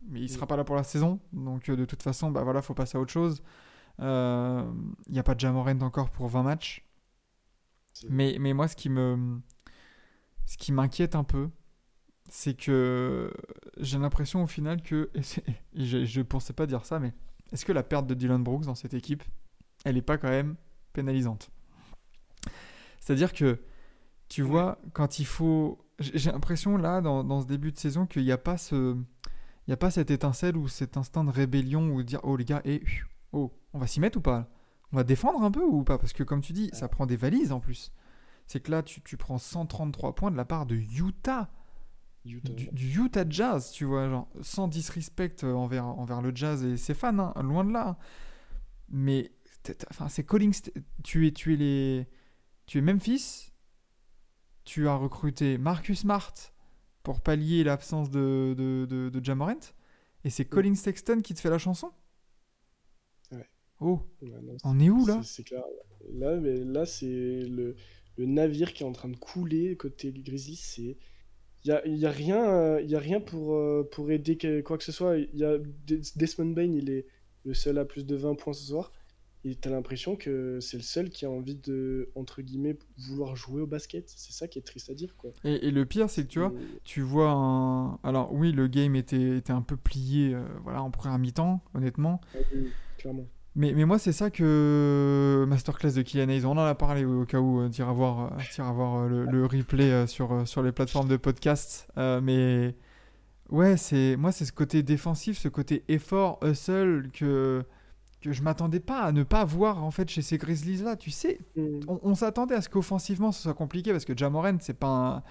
mais il sera pas là pour la saison. Donc, euh, de toute façon, bah voilà, faut passer à autre chose. Euh, il n'y a pas de Jamorant encore pour 20 matchs. Mais, mais moi, ce qui me. Ce qui m'inquiète un peu, c'est que j'ai l'impression au final que. je ne pensais pas dire ça, mais est-ce que la perte de Dylan Brooks dans cette équipe, elle n'est pas quand même pénalisante? C'est-à-dire que tu vois, quand il faut. J'ai l'impression là, dans, ce début de saison, qu'il n'y a pas ce. Il n'y a pas cette étincelle ou cet instinct de rébellion ou de dire oh les gars, et oh, on va s'y mettre ou pas? On va défendre un peu ou pas? Parce que comme tu dis, ça prend des valises en plus. C'est que là, tu, tu, prends 133 points de la part de Utah. Du, Utah Jazz, tu vois, genre, sans disrespect envers, envers le Jazz et ses fans, hein, loin de là. Mais, enfin, c'est calling. Tu es, tu es les. Tu es Memphis, tu as recruté Marcus Smart pour pallier l'absence de, de, de, Jamorant, et c'est Colin Sexton qui te fait la chanson Ouais. Oh On est où là C'est clair. Là, mais là c'est le, le, navire qui est en train de couler côté. C'est. Il n'y a, y a, rien, y a rien pour, euh, pour aider quoi que ce soit. Il y a Desmond Bain, il est le seul à plus de 20 points ce soir. Et t'as l'impression que c'est le seul qui a envie de, entre guillemets, vouloir jouer au basket. C'est ça qui est triste à dire, quoi. Et, le pire, c'est que tu vois, tu vois un... Alors oui, le game était, était un peu plié euh, voilà, en première mi-temps, honnêtement. clairement. Mais, mais moi, c'est ça que Masterclass de Kylian Hayes, on en a parlé au, cas où, euh, iras voir, euh, voir le, le, replay sur, sur les plateformes de podcast. mais ouais, c'est moi, c'est ce côté défensif, ce côté effort, hustle que que je m'attendais pas à ne pas voir en fait chez ces Grizzlies là. Tu sais, mm. on, s'attendait à ce qu'offensivement ce soit compliqué parce que Jamoran c'est pas un...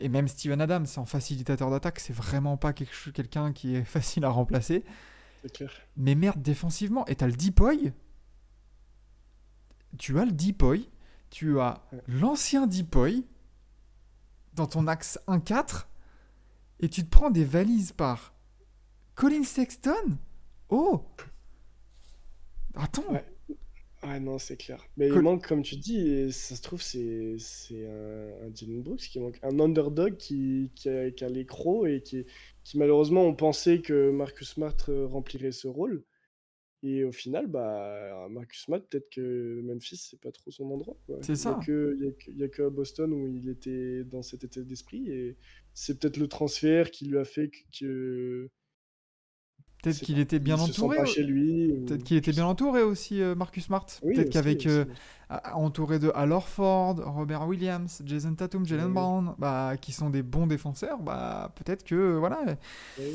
et même Steven Adams en facilitateur d'attaque c'est vraiment pas quelqu'un qui est facile à remplacer. Clair. Mais merde défensivement et t'as le Deepoy. Tu as le Deepoy, tu as l'ancien Deepoy dans ton axe 1-4 et tu te prends des valises par Colin Sexton. Oh Attends. Ouais. non, c'est clair. Mais il manque, comme tu dis, ça se trouve, c'est un, un Dylan Brooks qui manque. Un underdog qui, qui a, qui a les crocs et qui, qui, malheureusement, on pensait que Marcus Smart euh, remplirait ce rôle. Et au final, bah, Marcus Smart, peut-être que Memphis, c'est pas trop son endroit. C'est ça. Il n'y a, que à Boston où il était dans cet état d'esprit. Et c'est peut-être le transfert qui lui a fait que, Peut-être qu'il était bien entouré. Peut-être qu'il était bien entouré aussi, euh, Marcus Smart. Peut-être qu'avec euh, entouré de Al Orford, Robert Williams, Jason Tatum, Jalen Brown, bah, qui sont des bons défenseurs, bah, peut-être que voilà.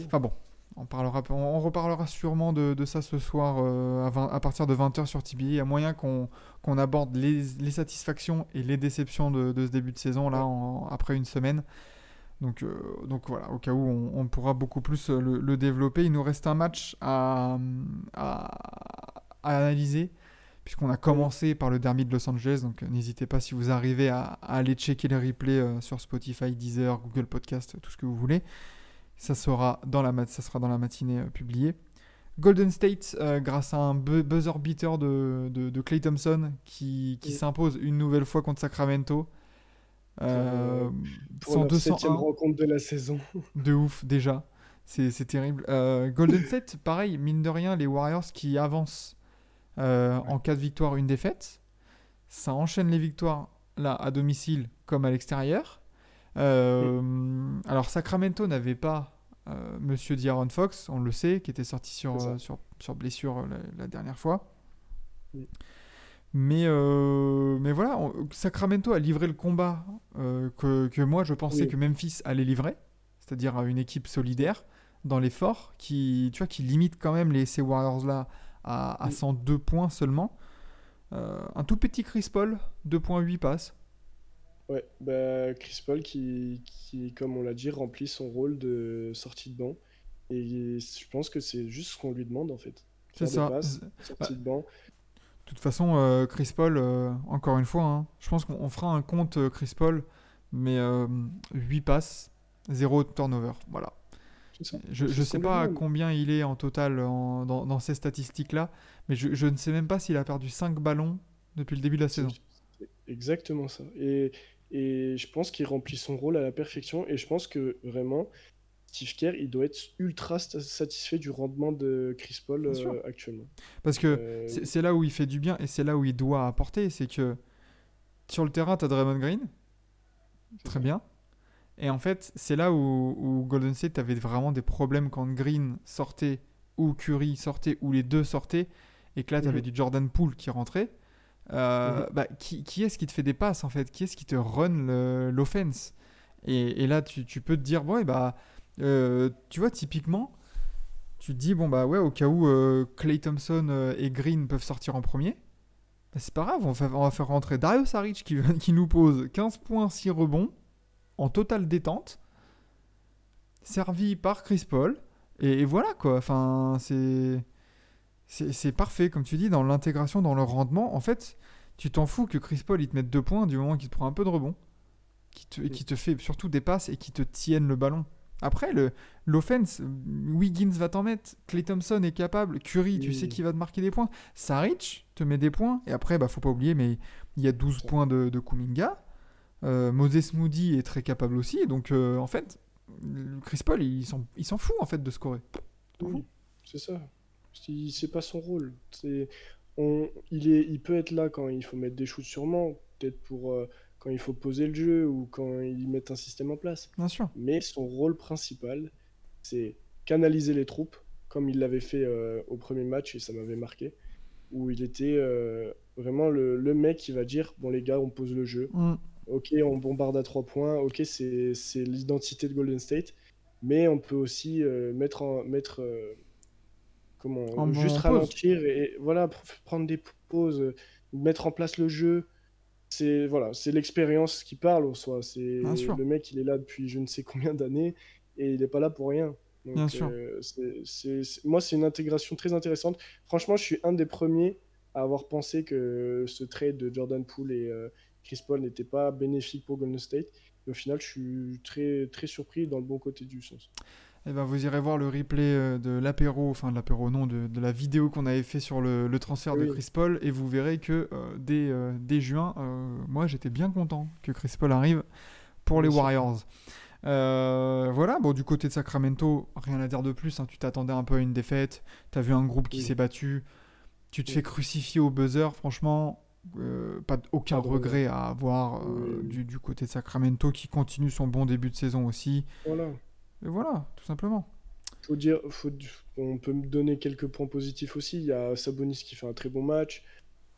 Enfin bon, on, parlera, on, reparlera sûrement de, ça ce soir euh, à, partir de 20h sur TBA. Il y a moyen qu'on aborde les, satisfactions et les déceptions de, ce début de saison là après une semaine. Donc, euh, donc voilà, au cas où on, pourra beaucoup plus euh, le, développer. Il nous reste un match à, à, analyser, puisqu'on a commencé par le derby de Los Angeles. Donc n'hésitez pas si vous arrivez à, aller checker les replays sur Spotify, Deezer, Google Podcast, tout ce que vous voulez. Ça sera dans la, ça sera dans la matinée publiée. Golden State, grâce à un buzzer beater de, de, Clay Thompson, qui, qui s'impose une nouvelle fois contre Sacramento. Euh, pour la septième rencontre de la saison. De ouf, déjà. C'est terrible. Euh, Golden State, pareil, mine de rien, les Warriors qui avancent euh, en cas de victoire, une défaite. Ça enchaîne les victoires là à domicile comme à l'extérieur. Alors Sacramento n'avait pas Monsieur D'Aaron Fox, on le sait, qui était sorti sur, sur, sur, blessure la, dernière fois. Mais, euh, mais voilà, Sacramento a livré le combat euh, que, que, moi je pensais que Memphis allait livrer, c'est-à-dire une équipe solidaire dans l'effort qui, tu vois, qui limite quand même les, ces Warriors-là à, à 102 points seulement. Euh, un tout petit Chris Paul, 2.8 passes. Ouais, bah, Chris Paul qui, qui comme on l'a dit, remplit son rôle de sortie de banc. Et je pense que c'est juste ce qu'on lui demande en fait. C'est ça. Passes, sortie de banc. De toute façon, euh, Chris Paul, euh, encore une fois, hein, je pense qu'on fera un compte euh, Chris Paul, mais 8 passes, 0 turnover. Voilà. Je ne sais pas combien il est en total dans, ces statistiques-là, mais je, ne sais même pas s'il a perdu 5 ballons depuis le début de la saison. Exactement ça. Et, et je pense qu'il remplit son rôle à la perfection, et je pense que vraiment, Steve Kerr, il doit être ultra satisfait du rendement de Chris Paul euh, actuellement. Parce que euh, c'est là où il fait du bien et c'est là où il doit apporter. C'est que sur le terrain, tu as Draymond Green. Très bien. Et en fait, c'est là où, Golden State avait vraiment des problèmes quand Green sortait ou Curry sortait ou les deux sortaient. Et que là, tu avais mhm. du Jordan Poole qui rentrait. Euh, mhm. bah, qui, qui est-ce qui te fait des passes en fait? Qui est-ce qui te run l'offense? Et, et, là, tu, tu, peux te dire, bon, bah euh, tu vois, typiquement, tu te dis, bon, bah ouais, au cas où euh, Clay Thompson euh, et Green peuvent sortir en premier, bah, c'est pas grave, on va, faire rentrer Dario Saric qui, qui nous pose 15 points, 6 rebonds, en totale détente, servi par Chris Paul, et, voilà quoi, enfin, c'est. C'est parfait, comme tu dis, dans l'intégration, dans le rendement. En fait, tu t'en fous que Chris Paul il te mette deux points du moment qu'il te prend un peu de rebond, qui te, qui te fait surtout des passes et qui te tienne le ballon. Après, l'offense, Wiggins va t'en mettre, Clay Thompson est capable, Curry, tu sais qu'il va te marquer des points, Saric te met des points, et après, bah, faut pas oublier, mais il y a 12 points de, de Kuminga. Euh, Moses Moody est très capable aussi, donc euh, en fait, Chris Paul, il s'en fout en fait de scorer. Oui, c'est ça. C'est pas son rôle. On, il, est, il peut être là quand il faut mettre des shoots sûrement, peut-être pour. Euh, quand il faut poser le jeu ou quand ils mettent un système en place. Bien sûr. Mais son rôle principal, c'est canaliser les troupes, comme il l'avait fait euh, au premier match et ça m'avait marqué, où il était euh, vraiment le, mec qui va dire bon les gars, on pose le jeu. Mm. Ok, on bombarde à trois points. Ok, c'est l'identité de Golden State, mais on peut aussi euh, mettre en, mettre comment juste ralentir et voilà prendre des pauses, mettre en place le jeu c'est voilà, c'est l'expérience qui parle au soi. C'est le mec, il est là depuis je ne sais combien d'années et il n'est pas là pour rien. Bien sûr. Euh, moi, c'est une intégration très intéressante. Franchement, je suis un des premiers à avoir pensé que ce trade de Jordan Poole et euh, Chris Paul n'était pas bénéfique pour Golden State. Et au final, je suis très, très surpris dans le bon côté du sens. Eh ben, vous irez voir le replay euh, de l'apéro, enfin de l'apéro non, de, de, la vidéo qu'on avait fait sur le, le transfert de Chris Paul et vous verrez que euh, dès, euh, dès, juin, moi j'étais bien content que Chris Paul arrive pour les Warriors. voilà, bon du côté de Sacramento, rien à dire de plus, hein, tu t'attendais un peu à une défaite, tu as vu un groupe qui s'est battu, tu te fais crucifier au buzzer, franchement, pas aucun regret à avoir du, du, côté de Sacramento qui continue son bon début de saison aussi. Voilà. Et voilà, tout simplement. Faut dire, faut, on peut me donner quelques points positifs aussi. Il y a Sabonis qui fait un très bon match.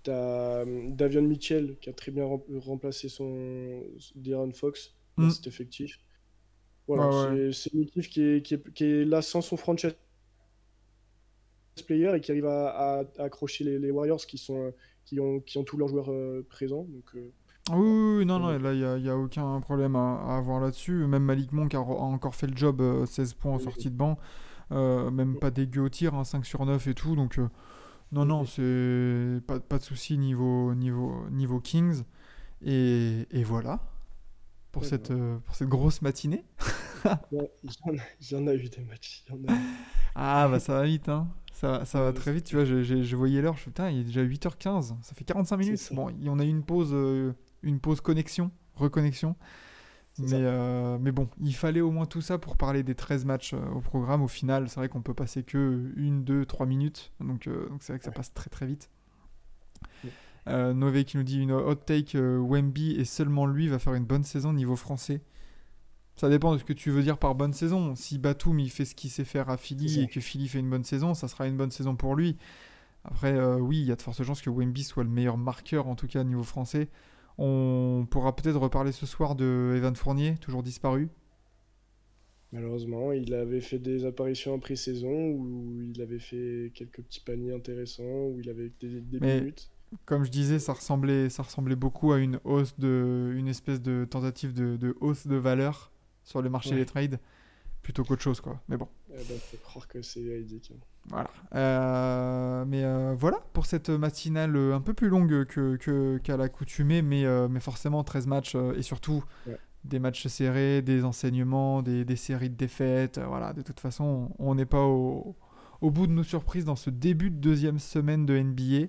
Tu as hum, Davion Mitchell qui a très bien remplacé son De'Aaron Fox dans mm. cet effectif. Voilà, c'est une équipe qui est, qui, est, qui est, là sans son franchise player et qui arrive à, accrocher les, les, Warriors qui, sont, qui, ont, qui ont tous leurs joueurs euh, présents. Donc, euh, oui, non, non, là, il n'y a, a, aucun problème à, avoir là-dessus. Même Malik Monk a, encore fait le job, 16 euh, points en sortie de banc. Euh, même pas dégueu au tir, 5 hein, sur 9 et tout. Donc, euh, Non, non, c'est pas, pas de souci niveau, niveau, niveau Kings. Et, et voilà pour, cette, euh, pour cette grosse matinée. J'en ai eu des matchs. y en a... ah, bah ça va vite, hein. Ça, ça va très vite, tu vois, je, je, je voyais l'heure, je putain, il est déjà 8h15, ça fait 45 minutes. Bon, on a eu une pause, euh, une pause connexion, reconnexion. Mais, euh, mais bon, il fallait au moins tout ça pour parler des 13 matchs au programme. Au final, c'est vrai qu'on peut passer que 1, 2, 3 minutes. Donc donc c'est vrai que ça passe très très vite. Euh, Nové qui nous dit une hot take euh, Wemby et seulement lui va faire une bonne saison niveau français. Ça dépend de ce que tu veux dire par bonne saison. Si Batum il fait ce qu'il sait faire à Philly et que Philly fait une bonne saison, ça sera une bonne saison pour lui. Après, euh, oui, il y a de fortes chances que Wemby soit le meilleur marqueur, en tout cas niveau français. On pourra peut-être reparler ce soir de Evan Fournier, toujours disparu. Malheureusement, il avait fait des apparitions en pré-saison où il avait fait quelques petits paniers intéressants, où il avait des, des minutes comme je disais, ça ressemblait, ça ressemblait beaucoup à une hausse de, une espèce de tentative de, hausse de valeur sur le marché des trades, plutôt qu'autre chose, quoi. Mais bon. Eh ben, faut croire que c'est véridique. Voilà. Euh, mais euh, voilà pour cette matinale un peu plus longue que, qu'à l'accoutumée, mais, euh, mais forcément 13 matchs et surtout des matchs serrés, des enseignements, des, des séries de défaites. voilà, de toute façon, on n'est pas au, au bout de nos surprises dans ce début de deuxième semaine de NBA.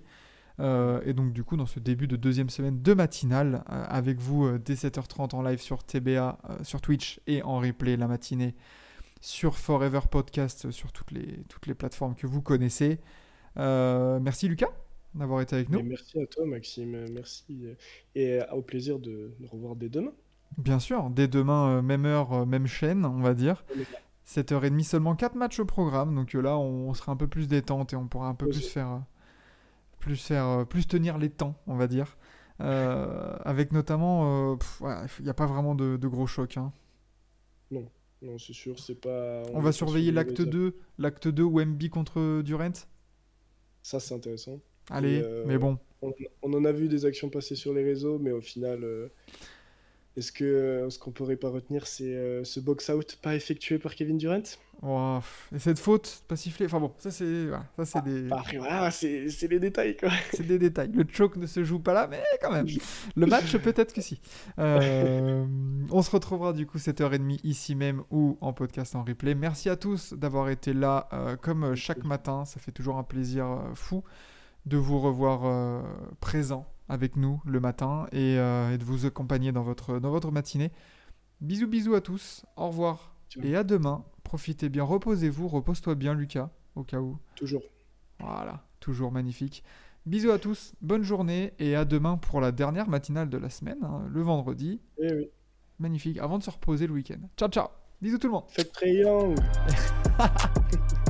Euh, et donc du coup dans ce début de deuxième semaine de matinale euh, avec vous euh, dès 7h30 en live sur TBA, sur Twitch et en replay la matinée sur Forever Podcast sur toutes les, toutes les plateformes que vous connaissez. merci Lucas d'avoir été avec nous. merci à toi Maxime, merci et au plaisir de nous revoir dès demain. Bien sûr, dès demain, même heure, même chaîne, on va dire. 7h30, seulement 4 matchs au programme, donc là on, sera un peu plus détente et on pourra un peu plus faire plus, faire, euh, plus tenir les temps, on va dire. Euh, avec notamment, euh, il n'y a pas vraiment de, gros chocs. Hein. Non, non c'est sûr, c'est pas. On, va surveiller l'acte 2, l'acte 2 Wemby contre Durant? Ça, c'est intéressant. Allez, mais bon. On, en a vu des actions passer sur les réseaux, mais au final, est-ce que ce qu'on pourrait pas retenir, c'est ce box-out pas effectué par Kevin Durant? Et cette faute pas sifflée, enfin bon, ça c'est ça c'est des ah, c'est les détails quoi. c'est des détails. Le choke ne se joue pas là, mais quand même. Le match peut-être que si. Euh, on se retrouvera du coup 7h30 ici même ou en podcast en replay. Merci à tous d'avoir été là euh, comme chaque matin. Ça fait toujours un plaisir euh, fou de vous revoir présent avec nous le matin et, et, de vous accompagner dans votre dans votre matinée. Bisous bisous à tous. Au revoir et à demain Profitez bien, reposez-vous, repose-toi bien Lucas, au cas où. Toujours. Voilà, toujours magnifique. Bisous à tous, bonne journée et à demain pour la dernière matinale de la semaine, hein, le vendredi. Eh oui. Magnifique, avant de se reposer le week-end. Ciao ciao, bisous tout le monde. Faites très